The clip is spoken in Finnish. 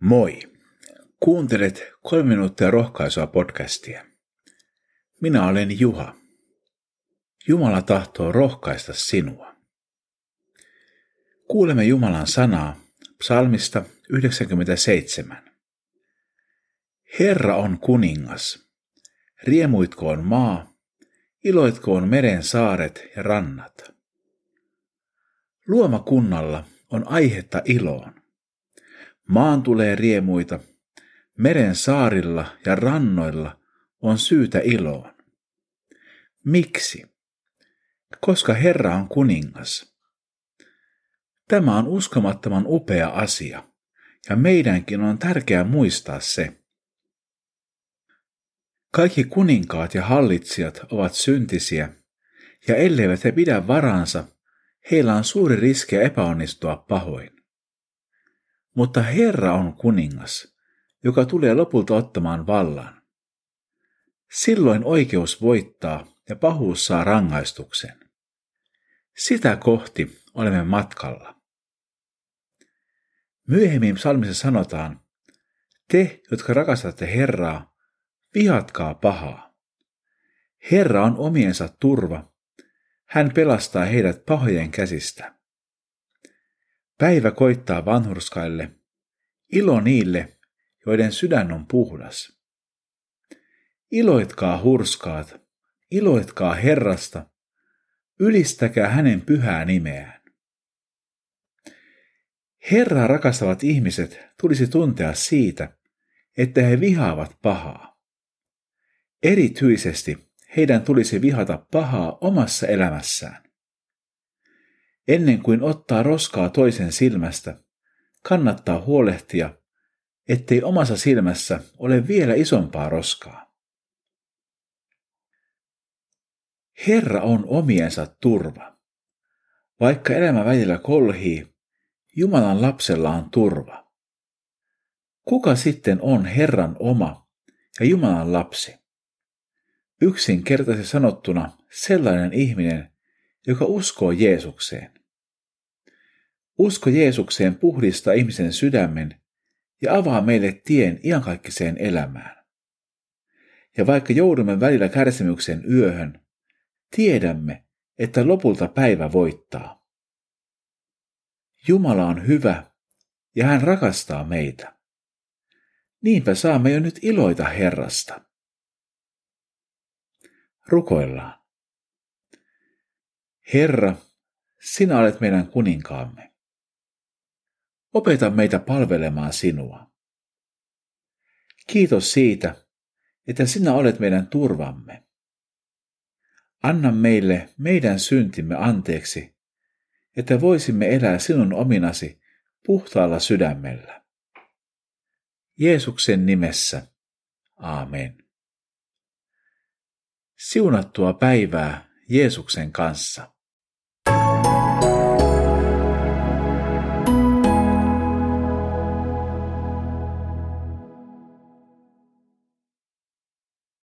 Moi! Kuuntelet kolme minuuttia rohkaisua podcastia. Minä olen Juha. Jumala tahtoo rohkaista sinua. Kuulemme Jumalan sanaa psalmista 97. Herra on kuningas. Riemuitkoon maa, iloitkoon meren saaret ja rannat. Luoma kunnalla on aihetta iloon. Maan tulee riemuita, meren saarilla ja rannoilla on syytä iloon. Miksi? Koska Herra on kuningas. Tämä on uskomattoman upea asia, ja meidänkin on tärkeää muistaa se. Kaikki kuninkaat ja hallitsijat ovat syntisiä, ja elleivät he pidä varansa, heillä on suuri riski epäonnistua pahoin. Mutta Herra on kuningas, joka tulee lopulta ottamaan vallan. Silloin oikeus voittaa ja pahuus saa rangaistuksen. Sitä kohti olemme matkalla. Myöhemmin psalmissa sanotaan, te, jotka rakastatte Herraa, vihatkaa pahaa. Herra on omiensa turva. Hän pelastaa heidät pahojen käsistä. Päivä koittaa vanhurskaille, ilo niille, joiden sydän on puhdas. Iloitkaa hurskaat, iloitkaa Herrasta, ylistäkää hänen pyhää nimeään. Herraa rakastavat ihmiset tulisi tuntea siitä, että he vihaavat pahaa. Erityisesti heidän tulisi vihata pahaa omassa elämässään. Ennen kuin ottaa roskaa toisen silmästä, kannattaa huolehtia, ettei omassa silmässä ole vielä isompaa roskaa. Herra on omiensa turva. Vaikka elämä välillä kolhii, Jumalan lapsella on turva. Kuka sitten on Herran oma ja Jumalan lapsi? Yksinkertaisesti sanottuna sellainen ihminen, joka uskoo Jeesukseen. Usko Jeesukseen puhdistaa ihmisen sydämen ja avaa meille tien iankaikkiseen elämään. Ja vaikka joudumme välillä kärsimyksen yöhön, tiedämme, että lopulta päivä voittaa. Jumala on hyvä ja hän rakastaa meitä. Niinpä saamme jo nyt iloita Herrasta. Rukoillaan. Herra, sinä olet meidän kuninkaamme. Opeta meitä palvelemaan sinua. Kiitos siitä, että sinä olet meidän turvamme. Anna meille meidän syntimme anteeksi, että voisimme elää sinun ominasi puhtaalla sydämellä. Jeesuksen nimessä. Aamen. Siunattua päivää Jeesuksen kanssa.